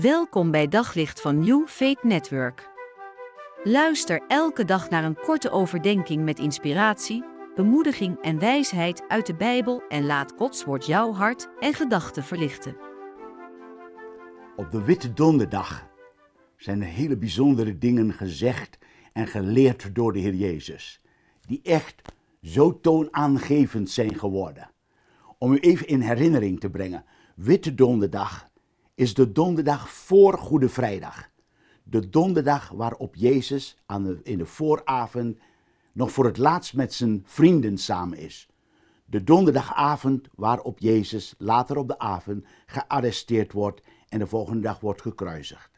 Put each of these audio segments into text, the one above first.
Welkom bij Daglicht van New Faith Network. Luister elke dag naar een korte overdenking met inspiratie, bemoediging en wijsheid uit de Bijbel en laat Gods woord jouw hart en gedachten verlichten. Op de Witte Donderdag zijn er hele bijzondere dingen gezegd en geleerd door de Heer Jezus, die echt zo toonaangevend zijn geworden. Om u even in herinnering te brengen, Witte Donderdag is de donderdag voor Goede Vrijdag. De donderdag waarop Jezus aan in de vooravond nog voor het laatst met zijn vrienden samen is. De donderdagavond waarop Jezus later op de avond gearresteerd wordt en de volgende dag wordt gekruisigd.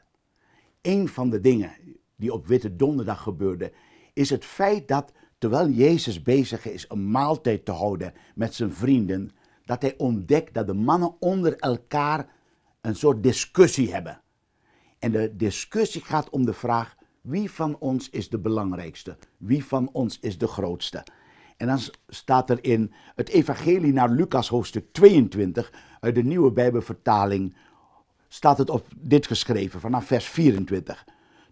Een van de dingen die op Witte Donderdag gebeurde, is het feit dat terwijl Jezus bezig is een maaltijd te houden met zijn vrienden, dat hij ontdekt dat de mannen onder elkaar een soort discussie hebben. En de discussie gaat om de vraag: wie van ons is de belangrijkste? Wie van ons is de grootste? En dan staat er in het Evangelie naar Lucas hoofdstuk 22 uit de nieuwe Bijbelvertaling staat het op dit geschreven vanaf vers 24.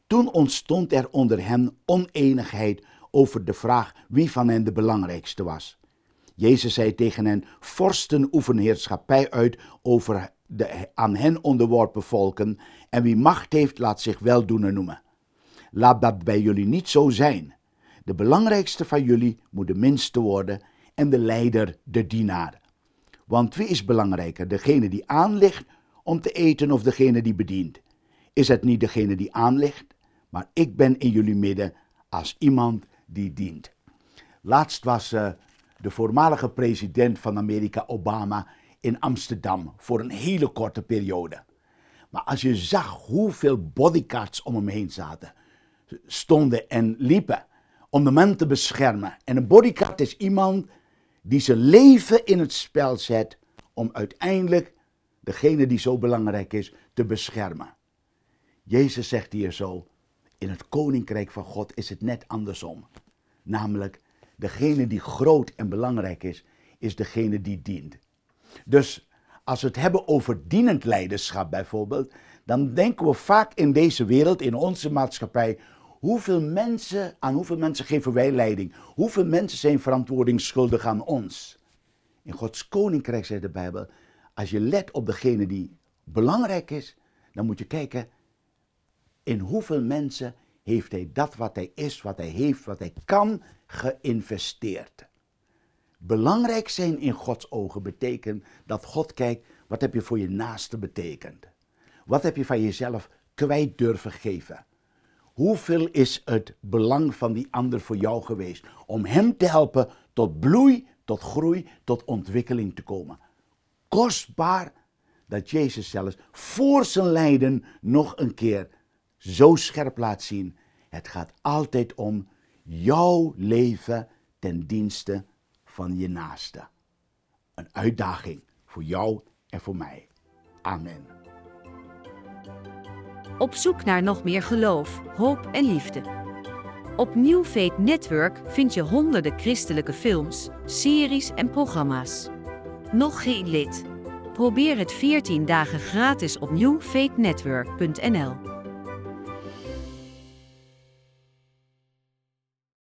Toen ontstond er onder hen oneenigheid over de vraag wie van hen de belangrijkste was. Jezus zei tegen hen: Vorsten oefenen heerschappij uit over aan hen onderworpen volken, en wie macht heeft, laat zich weldoener noemen. Laat dat bij jullie niet zo zijn. De belangrijkste van jullie moet de minste worden en de leider de dienaar. Want wie is belangrijker, degene die aanligt om te eten of degene die bedient? Is het niet degene die aanligt, maar ik ben in jullie midden als iemand die dient. Laatst was uh, de voormalige president van Amerika, Obama, in Amsterdam voor een hele korte periode. Maar als je zag hoeveel bodyguards om hem heen zaten, stonden en liepen om de man te beschermen. En een bodyguard is iemand die zijn leven in het spel zet om uiteindelijk degene die zo belangrijk is te beschermen. Jezus zegt hier zo, in het koninkrijk van God is het net andersom. Namelijk, degene die groot en belangrijk is, is degene die dient. Dus als we het hebben over dienend leiderschap bijvoorbeeld, dan denken we vaak in deze wereld, in onze maatschappij, hoeveel mensen, aan hoeveel mensen geven wij leiding? Hoeveel mensen zijn verantwoording schuldig aan ons? In Gods koninkrijk zegt de Bijbel, als je let op degene die belangrijk is, dan moet je kijken in hoeveel mensen heeft hij dat wat hij is, wat hij heeft, wat hij kan, geïnvesteerd. Belangrijk zijn in Gods ogen betekent dat God kijkt wat heb je voor je naaste betekend. Wat heb je van jezelf kwijt durven geven? Hoeveel is het belang van die ander voor jou geweest om hem te helpen tot bloei, tot groei, tot ontwikkeling te komen? Kostbaar dat Jezus zelfs voor zijn lijden nog een keer zo scherp laat zien. Het gaat altijd om jouw leven ten dienste van je naaste. Een uitdaging voor jou en voor mij. Amen. Op zoek naar nog meer geloof, hoop en liefde. Op New Faith Network vind je honderden christelijke films, series en programma's. Nog geen lid? Probeer het 14 dagen gratis op newfaithnetwork.nl.